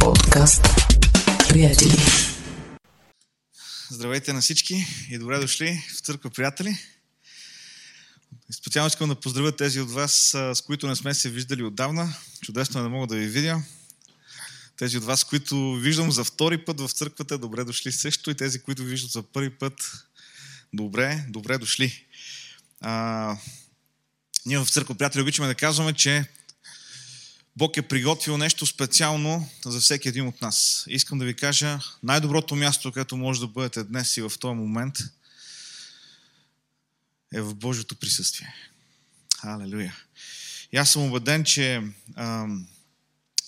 Подкаст. Приятели. Здравейте на всички и добре дошли в Църква Приятели. Специално искам да поздравя тези от вас, с които не сме се виждали отдавна. Чудесно е да мога да ви видя. Тези от вас, които виждам за втори път в църквата, добре дошли също. И тези, които виждат за първи път, добре, добре дошли. А, ние в Църква Приятели обичаме да казваме, че Бог е приготвил нещо специално за всеки един от нас. Искам да ви кажа, най-доброто място, където може да бъдете днес и в този момент, е в Божието присъствие. Алелуя. И аз съм убеден, че ам,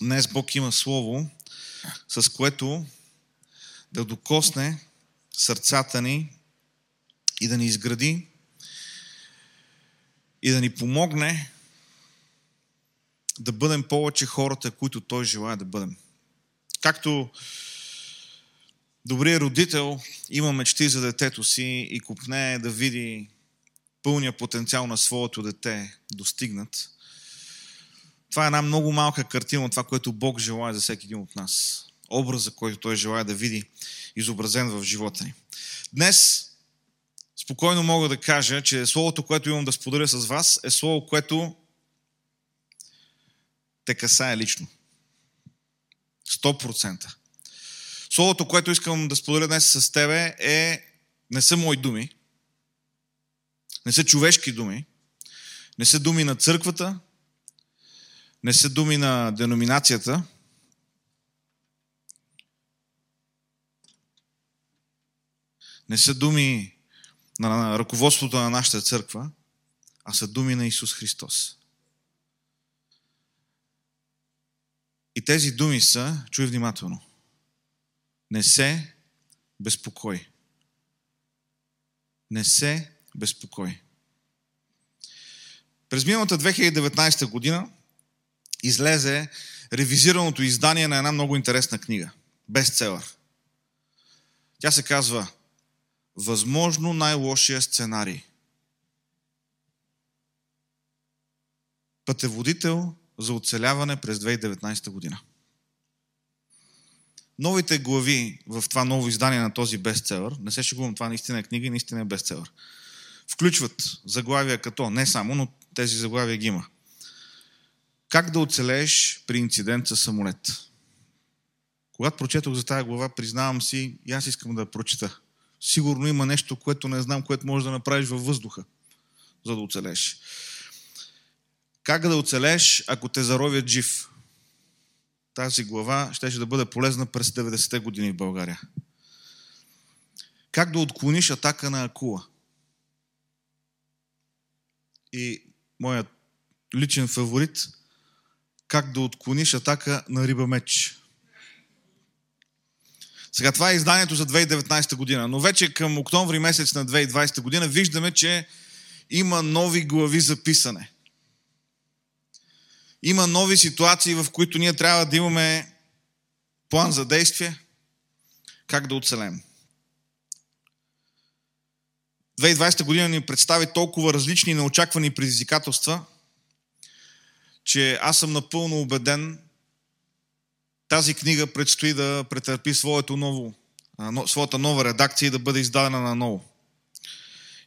днес Бог има Слово, с което да докосне сърцата ни и да ни изгради и да ни помогне да бъдем повече хората, които Той желая да бъдем. Както добрият родител има мечти за детето си и купне да види пълния потенциал на своето дете достигнат, това е една много малка картина от това, което Бог желая за всеки един от нас. Образа, който Той желая да види изобразен в живота ни. Днес спокойно мога да кажа, че словото, което имам да споделя с вас, е слово, което те касае лично. 100%. Словото, което искам да споделя днес с тебе е не са мои думи, не са човешки думи, не са думи на църквата, не са думи на деноминацията, не са думи на ръководството на нашата църква, а са думи на Исус Христос. И тези думи са, чуй внимателно, не се безпокой. Не се безпокой. През миналата 2019 година излезе ревизираното издание на една много интересна книга. Бестселър. Тя се казва Възможно най-лошия сценарий. Пътеводител за оцеляване през 2019 година. Новите глави в това ново издание на този бестселър, не се шегувам, това наистина е книга и наистина е бестселър, включват заглавия като, не само, но тези заглавия ги има. Как да оцелееш при инцидент с самолет? Когато прочетох за тази глава, признавам си, и аз искам да прочита. Сигурно има нещо, което не знам, което можеш да направиш във въздуха, за да оцелееш. Как да оцелееш, ако те заровят жив? Тази глава ще да бъде полезна през 90-те години в България. Как да отклониш атака на акула? И моят личен фаворит как да отклониш атака на риба меч. Сега това е изданието за 2019 година, но вече към октомври месец на 2020 година виждаме, че има нови глави за писане. Има нови ситуации, в които ние трябва да имаме план за действие, как да оцелем. 2020 година ни представи толкова различни неочаквани предизвикателства, че аз съм напълно убеден, тази книга предстои да претърпи своето ново, своята нова редакция и да бъде издадена на ново.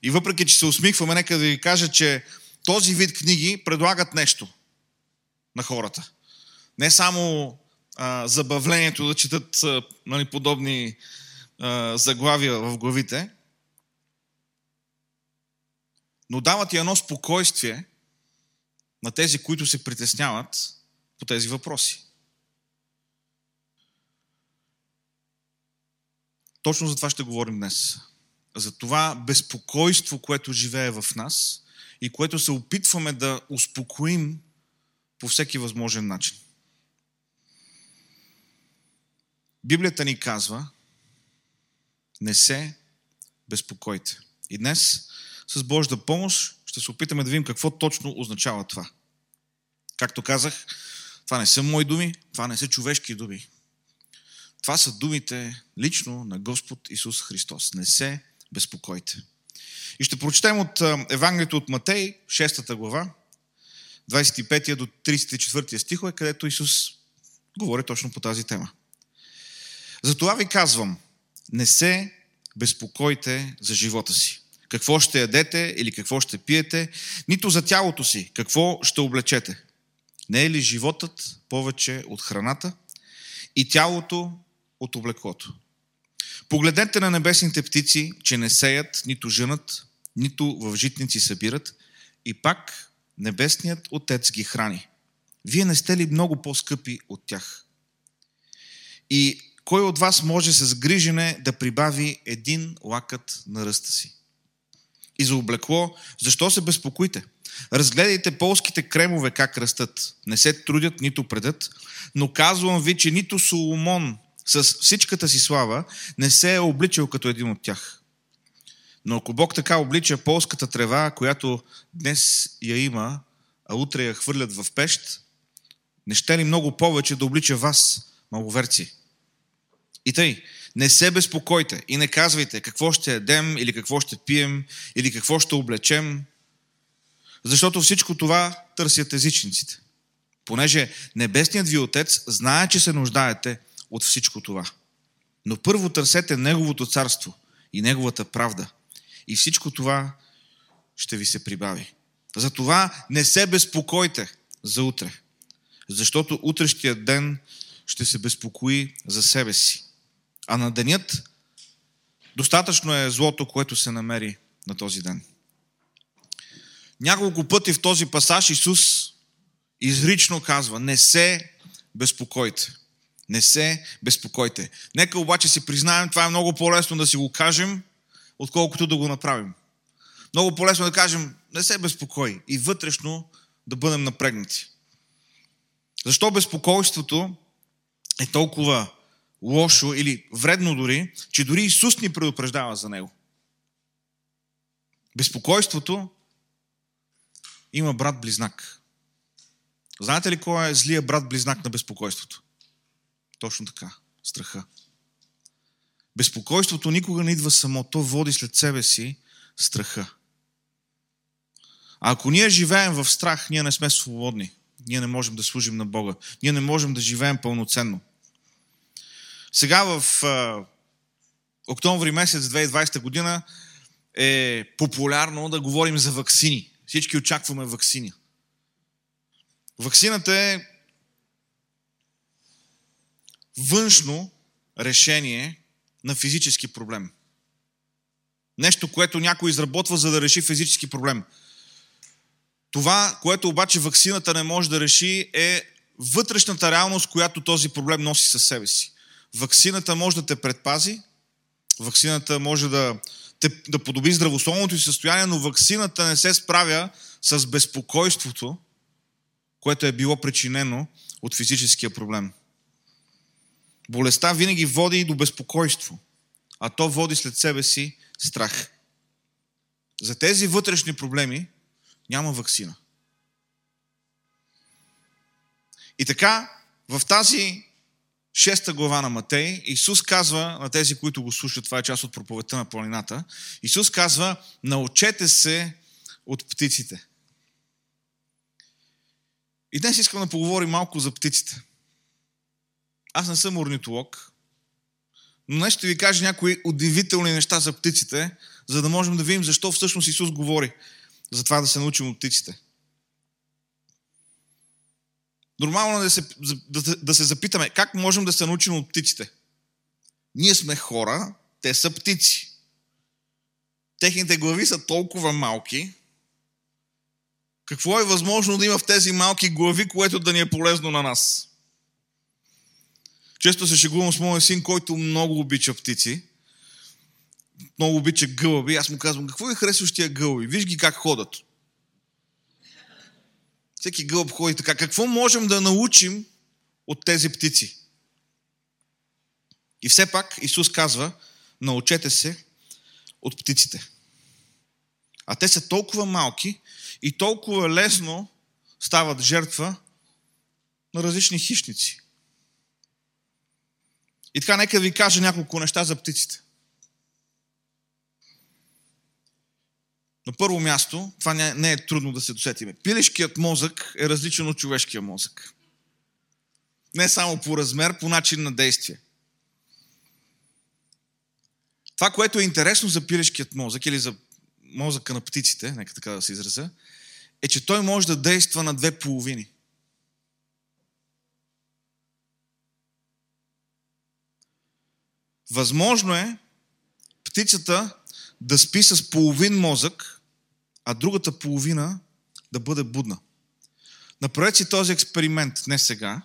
И въпреки, че се усмихваме, нека да ви кажа, че този вид книги предлагат нещо на хората. Не само а, забавлението да четат а, нали, подобни а, заглавия в главите, но дават и едно спокойствие на тези, които се притесняват по тези въпроси. Точно за това ще говорим днес. За това безпокойство, което живее в нас и което се опитваме да успокоим по всеки възможен начин. Библията ни казва, не се безпокойте. И днес, с Божията помощ, ще се опитаме да видим какво точно означава това. Както казах, това не са мои думи, това не са човешки думи. Това са думите лично на Господ Исус Христос. Не се безпокойте. И ще прочетем от Евангелието от Матей, 6 глава, 25 до 34 стихове, където Исус Говори точно по тази тема. Затова ви казвам, не се безпокойте за живота си. Какво ще ядете или какво ще пиете, нито за тялото си, какво ще облечете. Не е ли животът повече от храната и тялото от облеклото? Погледнете на небесните птици, че не сеят, нито жънат, нито в житници събират, и пак небесният Отец ги храни. Вие не сте ли много по-скъпи от тях? И кой от вас може с сгрижене да прибави един лакът на ръста си? И за облекло, защо се безпокоите? Разгледайте полските кремове как растат. Не се трудят, нито предат, но казвам ви, че нито Соломон с всичката си слава не се е обличал като един от тях. Но ако Бог така облича полската трева, която днес я има, а утре я хвърлят в пещ, не ще ли много повече да облича вас, маловерци? И тъй, не се безпокойте и не казвайте какво ще ядем или какво ще пием или какво ще облечем, защото всичко това търсят езичниците. Понеже Небесният ви Отец знае, че се нуждаете от всичко това. Но първо търсете Неговото царство и Неговата правда. И всичко това ще ви се прибави. Затова не се безпокойте за утре, защото утрешният ден ще се безпокои за себе си. А на денят достатъчно е злото, което се намери на този ден. Няколко пъти в този пасаж Исус изрично казва, не се безпокойте. Не се безпокойте. Нека обаче си признаем, това е много по-лесно да си го кажем, отколкото да го направим. Много по-лесно да кажем, не се безпокой и вътрешно да бъдем напрегнати. Защо безпокойството е толкова лошо или вредно дори, че дори Исус ни предупреждава за него? Безпокойството има брат-близнак. Знаете ли кой е злия брат-близнак на безпокойството? Точно така. Страха. Безпокойството никога не идва само. То води след себе си страха. А ако ние живеем в страх, ние не сме свободни. Ние не можем да служим на Бога. Ние не можем да живеем пълноценно. Сега в а, октомври месец 2020 година е популярно да говорим за вакцини. Всички очакваме вакцини. Вакцината е външно решение на физически проблем. Нещо, което някой изработва, за да реши физически проблем. Това, което обаче вакцината не може да реши, е вътрешната реалност, която този проблем носи със себе си. Вакцината може да те предпази, вакцината може да, те, да подоби здравословното си състояние, но вакцината не се справя с безпокойството, което е било причинено от физическия проблем. Болестта винаги води и до безпокойство, а то води след себе си страх. За тези вътрешни проблеми няма вакцина. И така, в тази шеста глава на Матей, Исус казва на тези, които го слушат, това е част от проповедта на планината, Исус казва, научете се от птиците. И днес искам да поговорим малко за птиците. Аз не съм орнитолог, но днес ще ви кажа някои удивителни неща за птиците, за да можем да видим защо всъщност Исус говори за това да се научим от птиците. Нормално е да се, да, да се запитаме как можем да се научим от птиците. Ние сме хора, те са птици. Техните глави са толкова малки. Какво е възможно да има в тези малки глави, което да ни е полезно на нас? Често се шегувам с моя син, който много обича птици. Много обича гълъби. Аз му казвам, какво е харесваш тия гълъби? Виж ги как ходят. Всеки гълъб ходи така. Какво можем да научим от тези птици? И все пак Исус казва, научете се от птиците. А те са толкова малки и толкова лесно стават жертва на различни хищници. И така, нека ви кажа няколко неща за птиците. На първо място, това не, е трудно да се досетиме. Пилешкият мозък е различен от човешкия мозък. Не само по размер, по начин на действие. Това, което е интересно за пилешкият мозък или за мозъка на птиците, нека така да се изразя, е, че той може да действа на две половини. Възможно е птицата да спи с половин мозък, а другата половина да бъде будна. Направете си този експеримент не сега,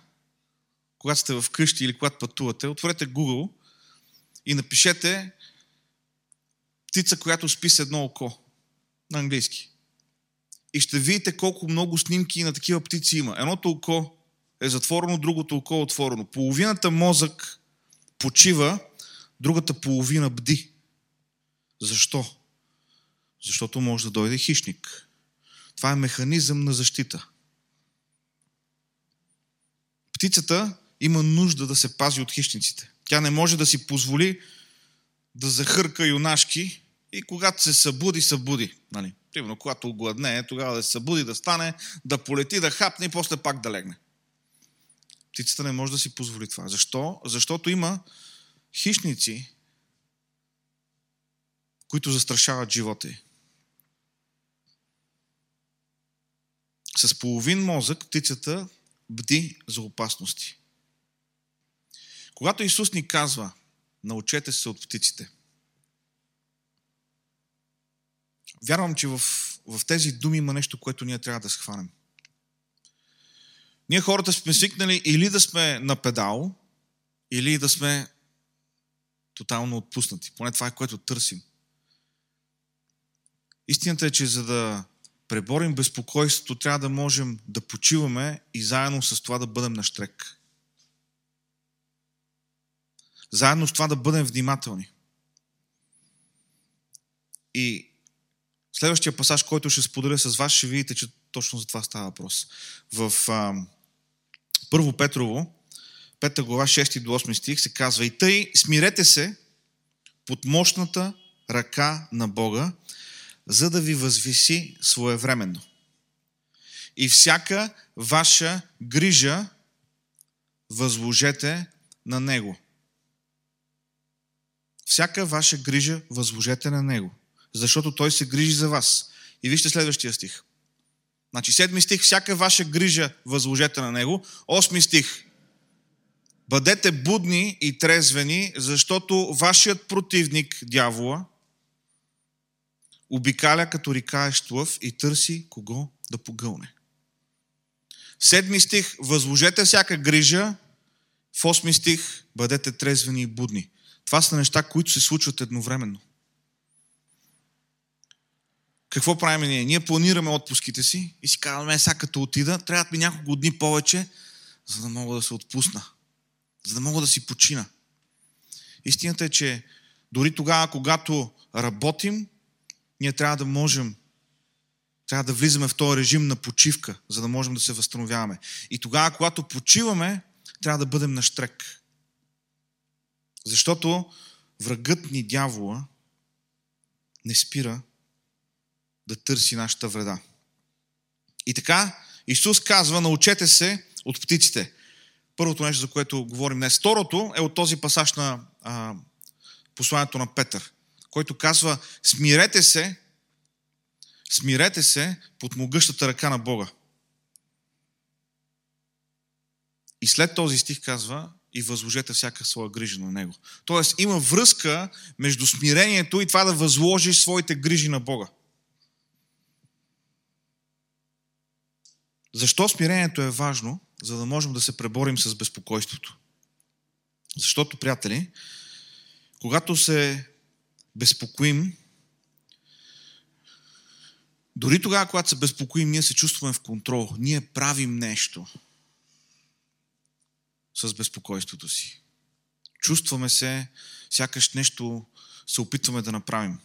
когато сте в къщи или когато пътувате, отворете Google и напишете птица, която спи с едно око на английски. И ще видите колко много снимки на такива птици има. Едното око е затворено, другото око е отворено. Половината мозък почива, другата половина бди. Защо? Защото може да дойде хищник. Това е механизъм на защита. Птицата има нужда да се пази от хищниците. Тя не може да си позволи да захърка юнашки и когато се събуди, събуди. Нали? Примерно, когато огладне, тогава да се събуди, да стане, да полети, да хапне и после пак да легне. Птицата не може да си позволи това. Защо? Защото има хищници, които застрашават живота й. С половин мозък птицата бди за опасности. Когато Исус ни казва, научете се от птиците, вярвам, че в, в тези думи има нещо, което ние трябва да схванем. Ние хората сме свикнали или да сме на педал, или да сме тотално отпуснати. Поне това е което търсим. Истината е, че за да преборим безпокойството, трябва да можем да почиваме и заедно с това да бъдем на штрек. Заедно с това да бъдем внимателни. И следващия пасаж, който ще споделя с вас, ще видите, че точно за това става въпрос. В а, Първо Петрово, 5 глава, 6 до 8 стих се казва И тъй смирете се под мощната ръка на Бога, за да ви възвиси своевременно. И всяка ваша грижа възложете на Него. Всяка ваша грижа възложете на Него, защото Той се грижи за вас. И вижте следващия стих. Значи, седми стих, всяка ваша грижа възложете на Него. Осми стих, бъдете будни и трезвени, защото вашият противник, дявола, обикаля като рикаещ лъв и търси кого да погълне. Седми стих, възложете всяка грижа. В осми стих, бъдете трезвени и будни. Това са неща, които се случват едновременно. Какво правим ние? Ние планираме отпуските си и си казваме, сега като отида, трябва ми няколко дни повече, за да мога да се отпусна. За да мога да си почина. Истината е, че дори тогава, когато работим, ние трябва да можем, трябва да влизаме в този режим на почивка, за да можем да се възстановяваме. И тогава, когато почиваме, трябва да бъдем на штрек. Защото врагът ни, дявола, не спира да търси нашата вреда. И така, Исус казва, научете се от птиците. Първото нещо, за което говорим днес. Второто е от този пасаж на а, посланието на Петър който казва, смирете се, смирете се под могъщата ръка на Бога. И след този стих казва, и възложете всяка своя грижа на Него. Тоест има връзка между смирението и това да възложиш своите грижи на Бога. Защо смирението е важно? За да можем да се преборим с безпокойството. Защото, приятели, когато се безпокоим, дори тогава, когато се безпокоим, ние се чувстваме в контрол. Ние правим нещо с безпокойството си. Чувстваме се, сякаш нещо се опитваме да направим.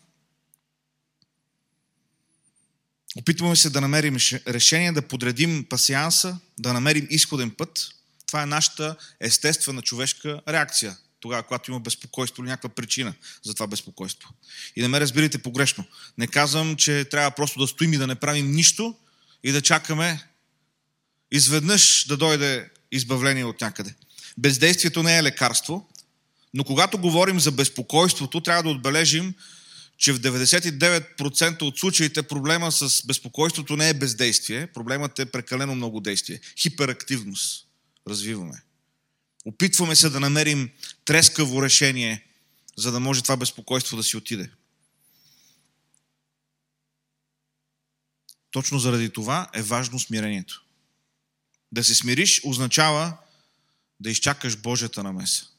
Опитваме се да намерим решение, да подредим пасианса, да намерим изходен път. Това е нашата естествена човешка реакция тогава, когато има безпокойство или някаква причина за това безпокойство. И да ме разбирате погрешно. Не казвам, че трябва просто да стоим и да не правим нищо и да чакаме изведнъж да дойде избавление от някъде. Бездействието не е лекарство, но когато говорим за безпокойството, трябва да отбележим, че в 99% от случаите проблема с безпокойството не е бездействие, проблемът е прекалено много действие. Хиперактивност развиваме. Опитваме се да намерим трескаво решение, за да може това безпокойство да си отиде. Точно заради това е важно смирението. Да се смириш означава да изчакаш Божията намеса.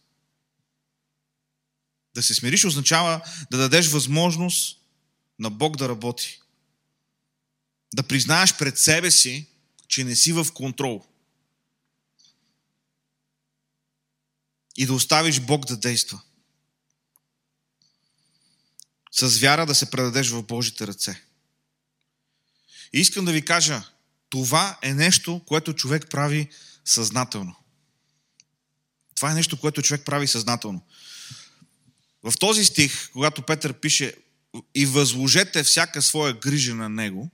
Да се смириш означава да дадеш възможност на Бог да работи. Да признаеш пред себе си, че не си в контрол. И да оставиш Бог да действа. С вяра да се предадеш в Божите ръце. И искам да ви кажа, това е нещо, което човек прави съзнателно. Това е нещо, което човек прави съзнателно. В този стих, когато Петър пише и възложете всяка своя грижа на него,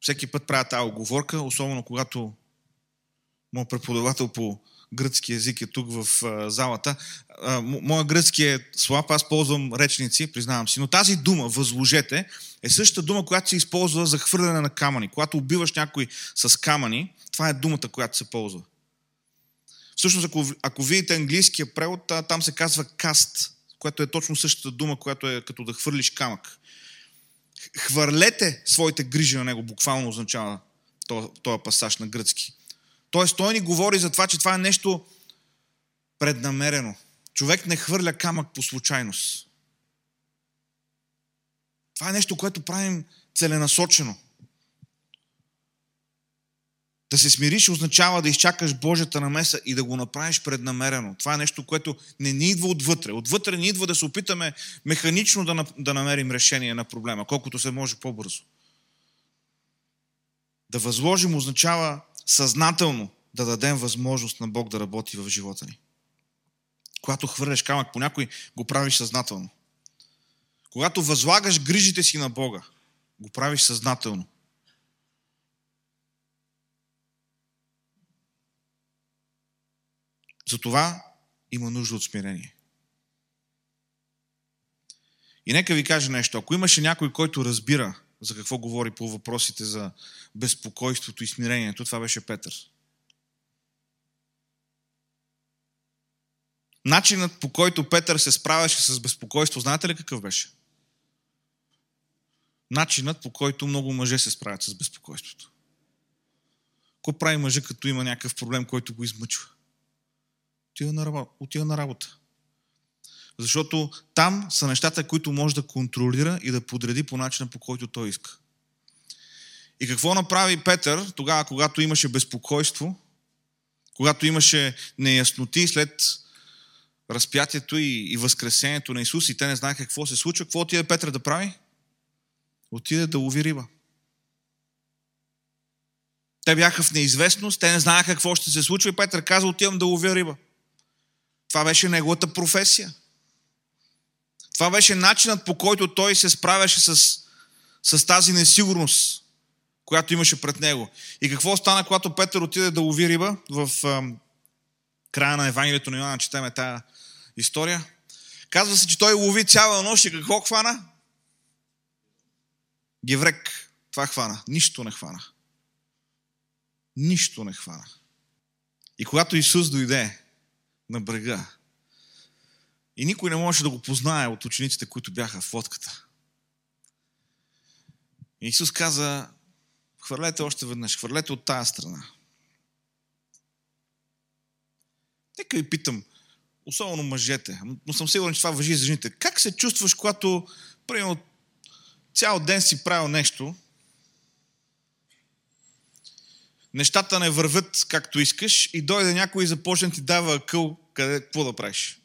всеки път правя тази оговорка, особено когато моят преподавател по гръцки язик е тук в залата. Моя гръцки е слаб, аз ползвам речници, признавам си, но тази дума, възложете, е същата дума, която се използва за хвърляне на камъни. Когато убиваш някой с камъни, това е думата, която се ползва. Всъщност, ако, ако видите английския превод, там се казва каст, което е точно същата дума, която е като да хвърлиш камък. Хвърлете своите грижи на него, буквално означава този пасаж на гръцки. Тоест, той ни говори за това, че това е нещо преднамерено. Човек не хвърля камък по случайност. Това е нещо, което правим целенасочено. Да се смириш означава да изчакаш Божията намеса и да го направиш преднамерено. Това е нещо, което не ни идва отвътре. Отвътре ни идва да се опитаме механично да, да намерим решение на проблема, колкото се може по-бързо. Да възложим означава съзнателно да дадем възможност на Бог да работи в живота ни. Когато хвърляш камък по някой, го правиш съзнателно. Когато възлагаш грижите си на Бога, го правиш съзнателно. Затова има нужда от смирение. И нека ви кажа нещо. Ако имаше някой, който разбира за какво говори по въпросите за безпокойството и смирението, това беше Петър. Начинът по който Петър се справяше с безпокойство, знаете ли какъв беше? Начинът по който много мъже се справят с безпокойството. Какво прави мъжа, като има някакъв проблем, който го измъчва? Отива на. Отива на работа. Защото там са нещата, които може да контролира и да подреди по начина, по който той иска. И какво направи Петър тогава, когато имаше безпокойство, когато имаше неясноти след разпятието и, и възкресението на Исус и те не знаеха какво се случва, какво отиде Петър да прави? Отиде да лови риба. Те бяха в неизвестност, те не знаеха какво ще се случва и Петър каза, отивам да ловя риба. Това беше неговата професия. Това беше начинът по който той се справяше с, с тази несигурност, която имаше пред него. И какво стана, когато Петър отиде да лови риба? В а, края на Евангелието на Йоанна четеме тази история. Казва се, че той лови цяла нощ и какво хвана? Геврек. Това хвана. Нищо не хвана. Нищо не хвана. И когато Исус дойде на брега, и никой не можеше да го познае от учениците, които бяха в лодката. Исус каза, хвърлете още веднъж, хвърлете от тая страна. Нека ви питам, особено мъжете, но съм сигурен, че това въжи за жените. Как се чувстваш, когато, примерно, цял ден си правил нещо, нещата не върват както искаш и дойде някой и започне ти дава къл, къде, какво да правиш?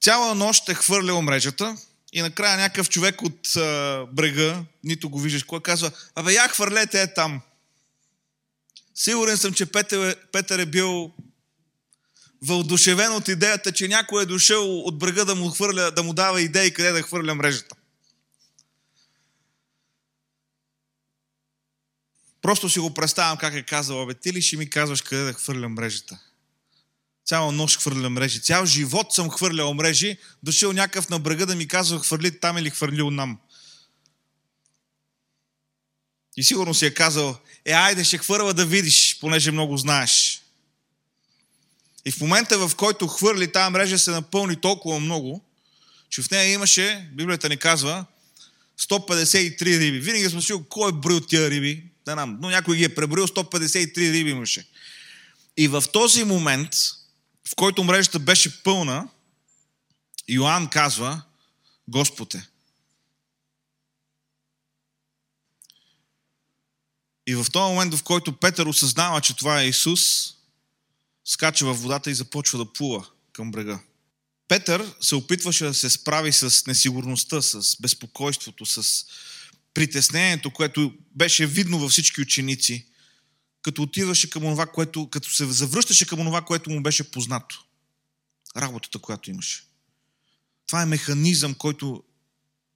Цяла нощ е хвърлял мрежата и накрая някакъв човек от а, брега, нито го виждаш, кой казва, абе я хвърлете е там. Сигурен съм, че Петър, Петър е бил вълдушевен от идеята, че някой е дошъл от брега да му, хвърля, да му дава идеи къде да хвърля мрежата. Просто си го представям как е казал, бе, ти ли ще ми казваш къде да хвърля мрежата? Цяла нощ хвърля мрежи. Цял живот съм хвърлял мрежи. Дошъл някакъв на брега да ми казва хвърли там или хвърли нам. И сигурно си е казал, е, айде ще хвърля да видиш, понеже много знаеш. И в момента, в който хвърли, тази мрежа се напълни толкова много, че в нея имаше, Библията ни казва, 153 риби. Винаги сме си кой е броил тия риби. Да нам, но някой ги е преброил, 153 риби имаше. И в този момент, в който мрежата беше пълна, Йоанн казва, Господ е. И в този момент, в който Петър осъзнава, че това е Исус, скача във водата и започва да плува към брега. Петър се опитваше да се справи с несигурността, с безпокойството, с притеснението, което беше видно във всички ученици, като отиваше към това, което, като се завръщаше към това, което му беше познато. Работата, която имаше. Това е механизъм, който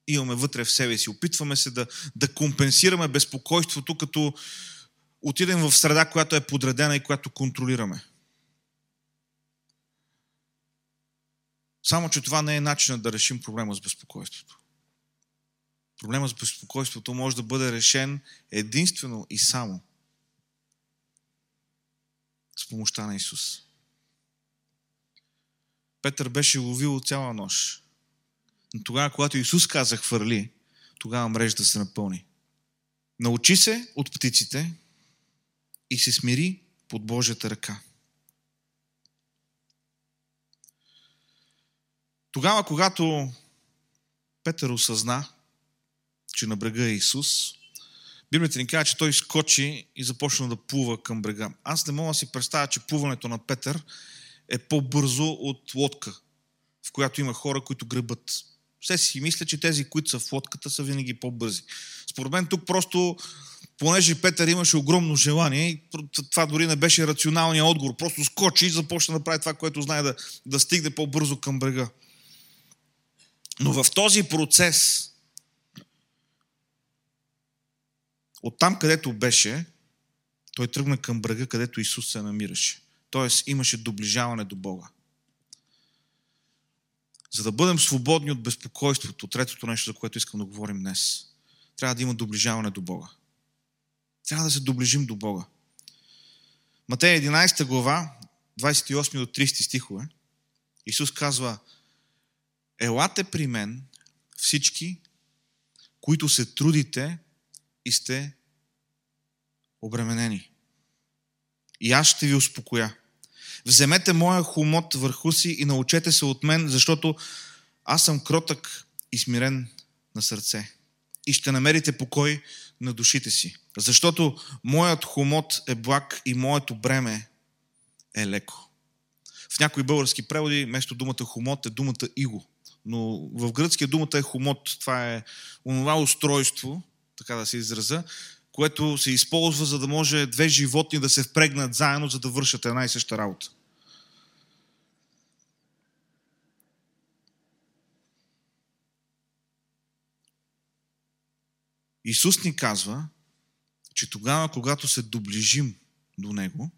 имаме вътре в себе си. Опитваме се да, да компенсираме безпокойството, като отидем в среда, която е подредена и която контролираме. Само, че това не е начинът да решим проблема с безпокойството. Проблема с безпокойството може да бъде решен единствено и само с помощта на Исус. Петър беше ловил цяла нощ. Но тогава, когато Исус каза хвърли, тогава мрежата се напълни. Научи се от птиците и се смири под Божията ръка. Тогава, когато Петър осъзна, че на брега е Исус, Библията ни казва, че той скочи и започна да плува към брега. Аз не мога да си представя, че плуването на Петър е по-бързо от лодка, в която има хора, които гребат. Все си мисля, че тези, които са в лодката, са винаги по-бързи. Според мен тук просто, понеже Петър имаше огромно желание, и това дори не беше рационалният отговор, просто скочи и започна да прави това, което знае да, да стигне по-бързо към брега. Но в този процес, от там където беше, той тръгна към брега, където Исус се намираше. Тоест имаше доближаване до Бога. За да бъдем свободни от безпокойството, третото нещо, за което искам да говорим днес, трябва да има доближаване до Бога. Трябва да се доближим до Бога. Матея 11 глава, 28 до 30 стихове, Исус казва, Елате при мен всички, които се трудите и сте обременени. И аз ще ви успокоя. Вземете моя хумот върху си и научете се от мен, защото аз съм кротък и смирен на сърце. И ще намерите покой на душите си. Защото моят хумот е благ и моето бреме е леко. В някои български преводи, вместо думата хумот е думата иго. Но в гръцкия думата е хумот. Това е онова устройство, така да се израза, което се използва, за да може две животни да се впрегнат заедно, за да вършат една и съща работа. Исус ни казва, че тогава, когато се доближим до Него,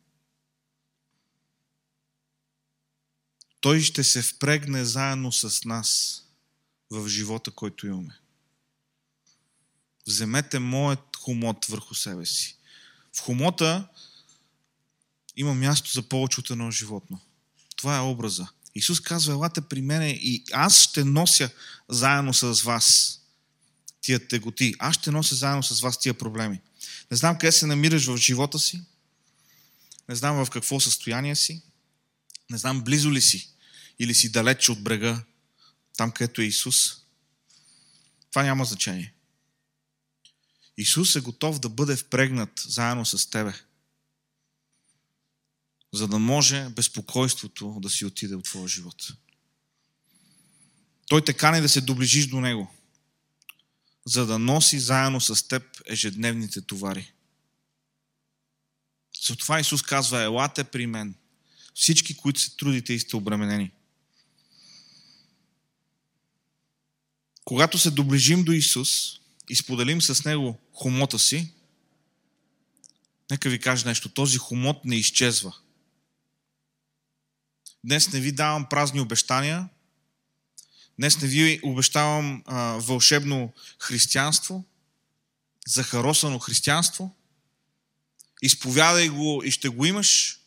Той ще се впрегне заедно с нас в живота, който имаме. Вземете моят хумот върху себе си. В хумота има място за повече от едно животно. Това е образа. Исус казва, елате при мене и аз ще нося заедно с вас тия теготи. Аз ще нося заедно с вас тия проблеми. Не знам къде се намираш в живота си. Не знам в какво състояние си. Не знам близо ли си или си далеч от брега, там където е Исус. Това няма значение. Исус е готов да бъде впрегнат заедно с тебе, за да може безпокойството да си отиде от твоя живот. Той те кани да се доближиш до Него, за да носи заедно с теб ежедневните товари. Затова Исус казва, елате при мен, всички, които се трудите и сте обременени. Когато се доближим до Исус и споделим с Него хомота си, Нека ви кажа нещо. Този хомот не изчезва. Днес не ви давам празни обещания. Днес не ви обещавам а, вълшебно християнство, захаросано християнство. Изповядай го и ще го имаш.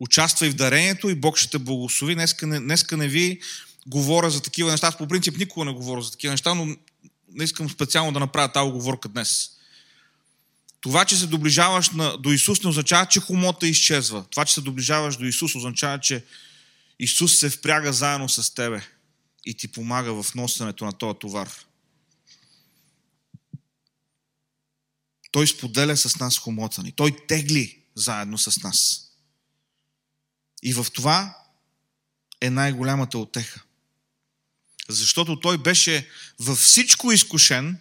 Участвай в дарението и Бог ще те благослови. Днеска не, днеска не ви говоря за такива неща. Аз по принцип никога не говоря за такива неща, но не искам специално да направя тази оговорка днес. Това, че се доближаваш на, до Исус, не означава, че хомота изчезва. Това, че се доближаваш до Исус, означава, че Исус се впряга заедно с тебе и ти помага в носенето на този товар. Той споделя с нас хомота ни. Той тегли заедно с нас. И в това е най-голямата отеха. Защото той беше във всичко изкушен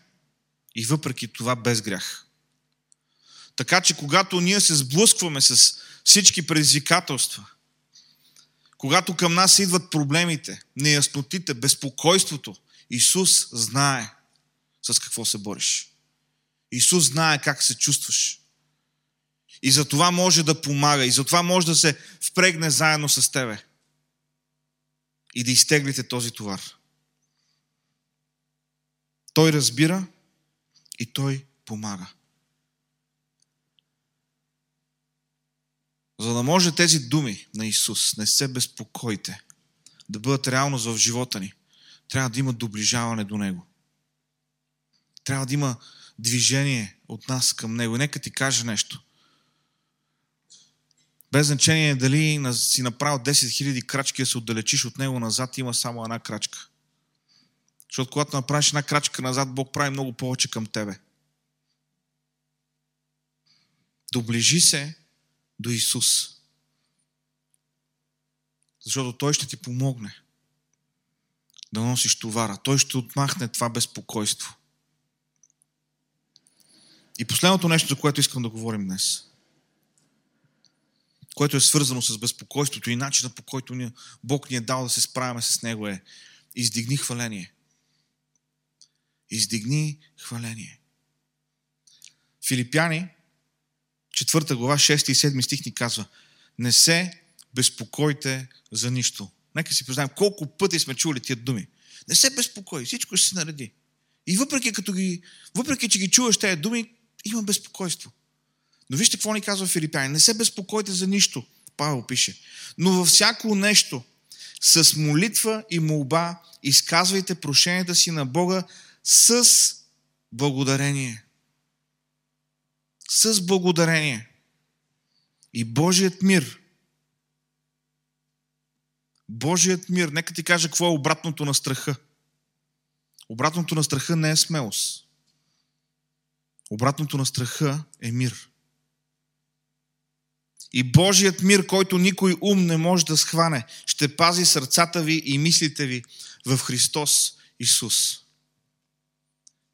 и въпреки това без грях. Така че когато ние се сблъскваме с всички предизвикателства, когато към нас идват проблемите, неяснотите, безпокойството, Исус знае с какво се бориш. Исус знае как се чувстваш. И за това може да помага, и за това може да се впрегне заедно с тебе. И да изтеглите този товар. Той разбира и той помага. За да може тези думи на Исус, не се безпокойте, да бъдат реалност в живота ни, трябва да има доближаване до Него. Трябва да има движение от нас към Него. нека ти кажа нещо. Без значение дали си направил 10 000 крачки да се отдалечиш от Него, назад има само една крачка. Защото когато направиш една крачка назад, Бог прави много повече към тебе. Доближи се до Исус. Защото Той ще ти помогне да носиш товара. Той ще отмахне това безпокойство. И последното нещо, за което искам да говорим днес, което е свързано с безпокойството и начина по който Бог ни е дал да се справяме с него е издигни хваление. Издигни хваление. Филипяни, 4 глава, 6 и 7 стих ни казва Не се безпокойте за нищо. Нека си признаем колко пъти сме чули тия думи. Не се безпокой, всичко ще се нареди. И въпреки, като ги, въпреки че ги чуваш тези думи, има безпокойство. Но вижте какво ни казва Филипяни. Не се безпокойте за нищо, Павел пише. Но във всяко нещо, с молитва и молба, изказвайте прошенията си на Бога с благодарение. С благодарение. И Божият мир, Божият мир, нека ти кажа какво е обратното на страха. Обратното на страха не е смелост. Обратното на страха е мир. И Божият мир, който никой ум не може да схване, ще пази сърцата ви и мислите ви в Христос Исус.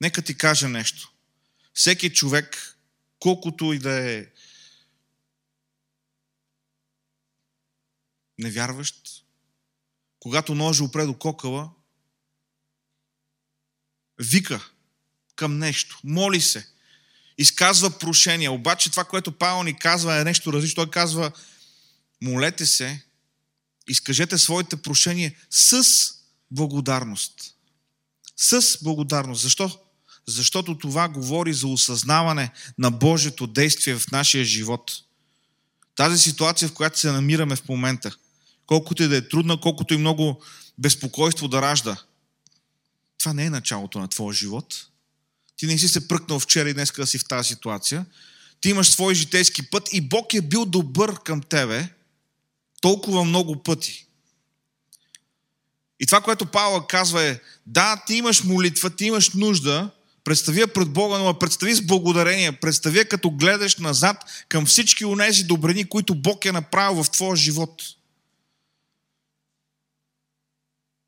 Нека ти кажа нещо. Всеки човек, колкото и да е невярващ, когато ножа опре до кокала, вика към нещо, моли се, изказва прошение. Обаче това, което Павел ни казва е нещо различно. Той казва, молете се, изкажете своите прошения с благодарност. С благодарност. Защо? Защото това говори за осъзнаване на Божието действие в нашия живот. Тази ситуация, в която се намираме в момента, колкото и да е трудна, колкото и много безпокойство да ражда, това не е началото на твоя живот. Ти не си се пръкнал вчера и днес да си в тази ситуация. Ти имаш свой житейски път и Бог е бил добър към тебе толкова много пъти. И това, което Павла казва е, да, ти имаш молитва, ти имаш нужда, представи я пред Бога, но представи с благодарение, представи я като гледаш назад към всички онези добрини, които Бог е направил в твоя живот.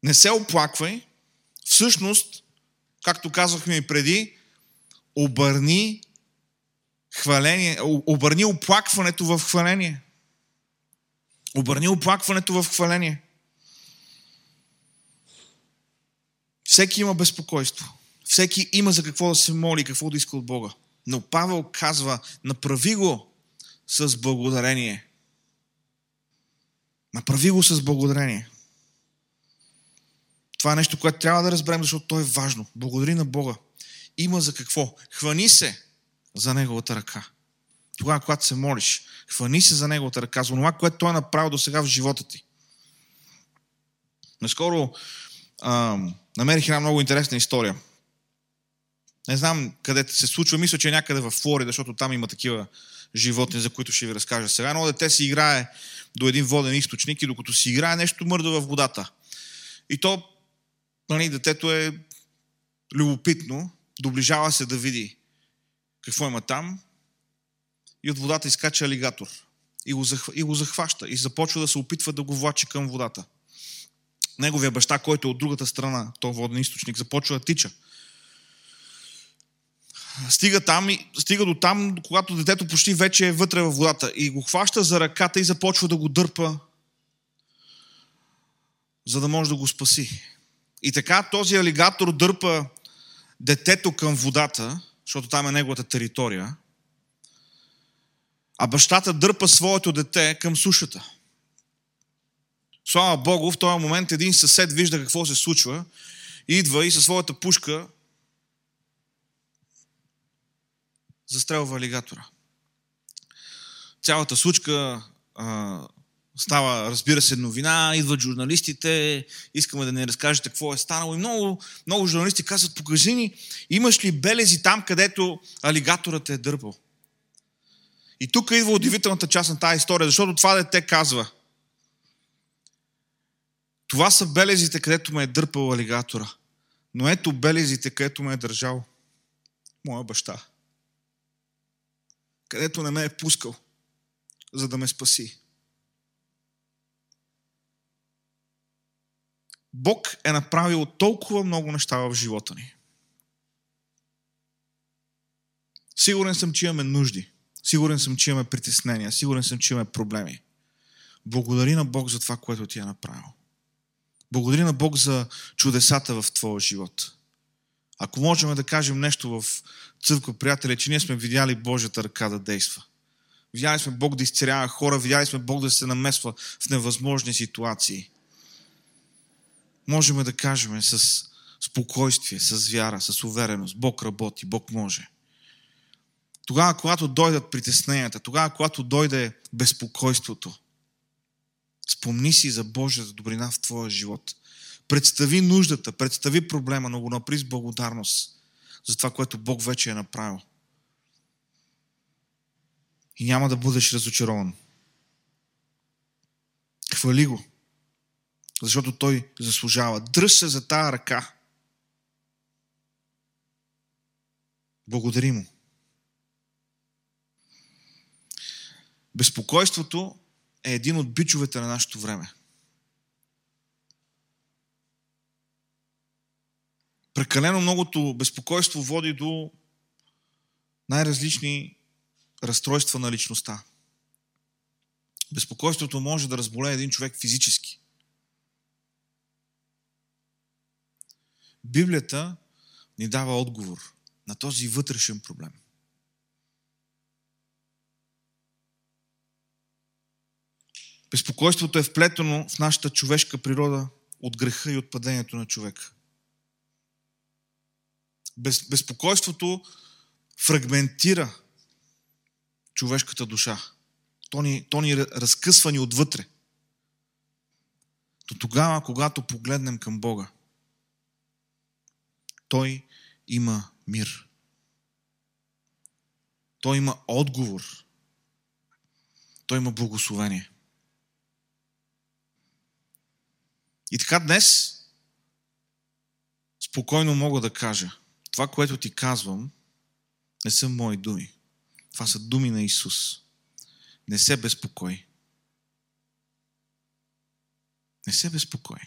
Не се оплаквай. Всъщност, както казахме и преди, обърни хваление, обърни оплакването в хваление. Обърни оплакването в хваление. Всеки има безпокойство. Всеки има за какво да се моли, какво да иска от Бога. Но Павел казва, направи го с благодарение. Направи го с благодарение. Това е нещо, което трябва да разберем, защото то е важно. Благодари на Бога. Има за какво? Хвани се за Неговата ръка. Тогава, когато се молиш, хвани се за Неговата ръка, за това, което Той е направил до сега в живота ти. Наскоро а, намерих една много интересна история. Не знам къде се случва, мисля, че е някъде в Флорида, защото там има такива животни, за които ще ви разкажа сега. Едно дете си играе до един воден източник и докато си играе, нещо мърда в водата. И то, нали, детето е любопитно, доближава се да види какво има там и от водата изкача алигатор. И го, захва, и го захваща и започва да се опитва да го влачи към водата. Неговия баща, който е от другата страна, този воден източник, започва да тича стига, там, стига до там, когато детето почти вече е вътре във водата и го хваща за ръката и започва да го дърпа, за да може да го спаси. И така този алигатор дърпа детето към водата, защото там е неговата територия, а бащата дърпа своето дете към сушата. Слава Богу, в този момент един съсед вижда какво се случва, идва и със своята пушка застрелва алигатора. Цялата случка а, става, разбира се, новина, идват журналистите, искаме да ни разкажете какво е станало. И много, много журналисти казват, покажи ни, имаш ли белези там, където алигаторът е дърпал. И тук идва удивителната част на тази история, защото това дете казва. Това са белезите, където ме е дърпал алигатора. Но ето белезите, където ме е държал моя баща където не ме е пускал, за да ме спаси. Бог е направил толкова много неща в живота ни. Сигурен съм, че имаме нужди. Сигурен съм, че имаме притеснения. Сигурен съм, че имаме проблеми. Благодари на Бог за това, което ти е направил. Благодари на Бог за чудесата в твоя живот. Ако можем да кажем нещо в църква, приятели, че ние сме видяли Божията ръка да действа. Видяли сме Бог да изцелява хора, видяли сме Бог да се намесва в невъзможни ситуации. Можем да кажем с спокойствие, с вяра, с увереност. Бог работи, Бог може. Тогава, когато дойдат притесненията, тогава, когато дойде безпокойството, спомни си за Божията добрина в твоя живот. Представи нуждата, представи проблема, но го напри с благодарност за това, което Бог вече е направил. И няма да бъдеш разочарован. Хвали го, защото той заслужава. Дръж се за тая ръка. Благодари му. Безпокойството е един от бичовете на нашето време. Прекалено многото безпокойство води до най-различни разстройства на личността. Безпокойството може да разболее един човек физически. Библията ни дава отговор на този вътрешен проблем. Безпокойството е вплетено в нашата човешка природа от греха и от падението на човека без, безпокойството фрагментира човешката душа. То ни, то ни разкъсва ни отвътре. То тогава, когато погледнем към Бога, Той има мир. Той има отговор. Той има благословение. И така днес спокойно мога да кажа, това, което ти казвам, не са мои думи. Това са думи на Исус. Не се безпокой. Не се безпокой.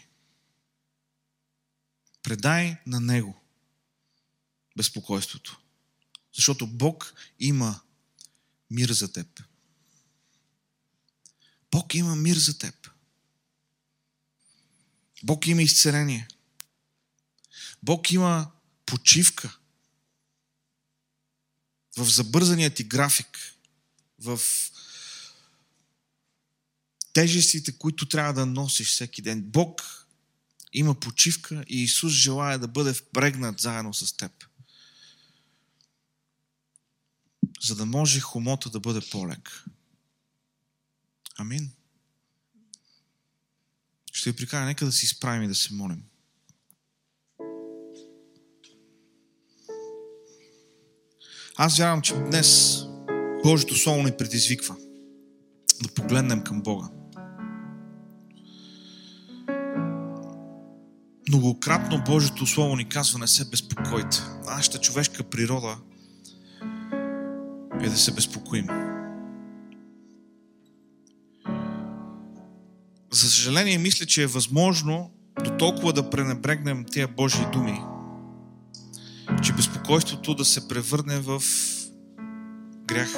Предай на Него безпокойството. Защото Бог има мир за теб. Бог има мир за теб. Бог има изцеление. Бог има почивка. в забързания ти график, в тежестите, които трябва да носиш всеки ден. Бог има почивка и Исус желая да бъде впрегнат заедно с теб. За да може хомота да бъде по-лек. Амин. Ще ви приканя, нека да си изправим и да се молим. Аз вярвам, че днес Божието Слово ни предизвиква да погледнем към Бога. Многократно Божието Слово ни казва не се безпокойте. Нашата човешка природа е да се безпокоим. За съжаление, мисля, че е възможно до толкова да пренебрегнем тия Божии думи, че безпокойството да се превърне в грях.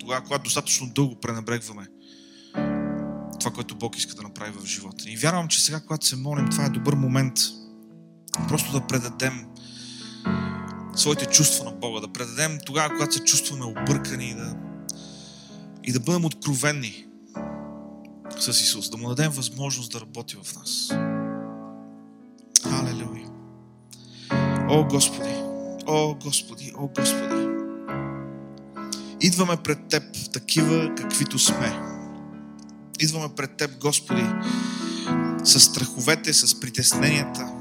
Тогава, когато достатъчно дълго пренебрегваме това, което Бог иска да направи в живота. И вярвам, че сега, когато се молим, това е добър момент просто да предадем своите чувства на Бога, да предадем тогава, когато се чувстваме объркани и да, и да бъдем откровенни с Исус, да му дадем възможност да работи в нас. Халелуя. О, Господи! О, Господи! О, Господи! Идваме пред Теб такива, каквито сме. Идваме пред Теб, Господи, с страховете, с притесненията.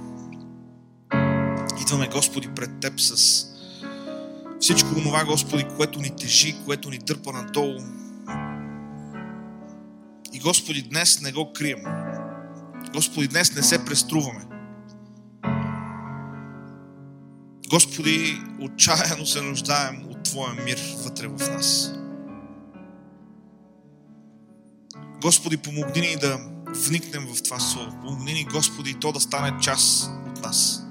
Идваме, Господи, пред Теб с всичко това, Господи, което ни тежи, което ни дърпа надолу. И, Господи, днес не го крием. Господи, днес не се преструваме. Господи, отчаяно се нуждаем от Твоя мир вътре в нас. Господи, помогни ни да вникнем в това Слово. Помогни ни, Господи, то да стане част от нас.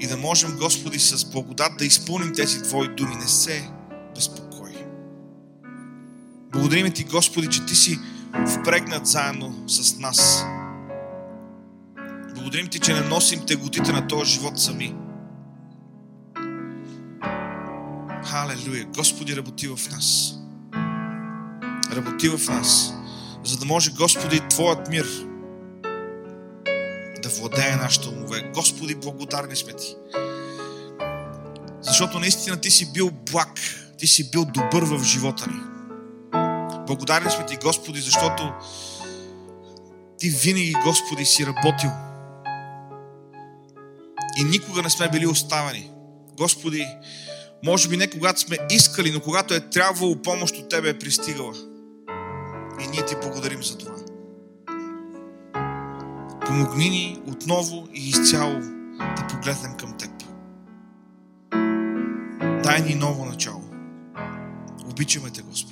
И да можем, Господи, с благодат да изпълним тези Твои думи. Не се безпокой. Благодарим Ти, Господи, че Ти си впрегнат заедно с нас. Благодарим Ти, че не носим теготите на този живот сами. Халелуя! Господи, работи в нас. Работи в нас, за да може, Господи, Твоят мир да владее нашите умове. Господи, благодарни сме Ти. Защото наистина Ти си бил благ, Ти си бил добър в живота ни. Благодарни сме Ти, Господи, защото Ти винаги, Господи, си работил. И никога не сме били оставени. Господи, може би не когато сме искали, но когато е трябвало помощ от Тебе е пристигала. И ние Ти благодарим за това. Помогни ни отново и изцяло да погледнем към Теб. Дай ни ново начало. Обичаме Те, Господи.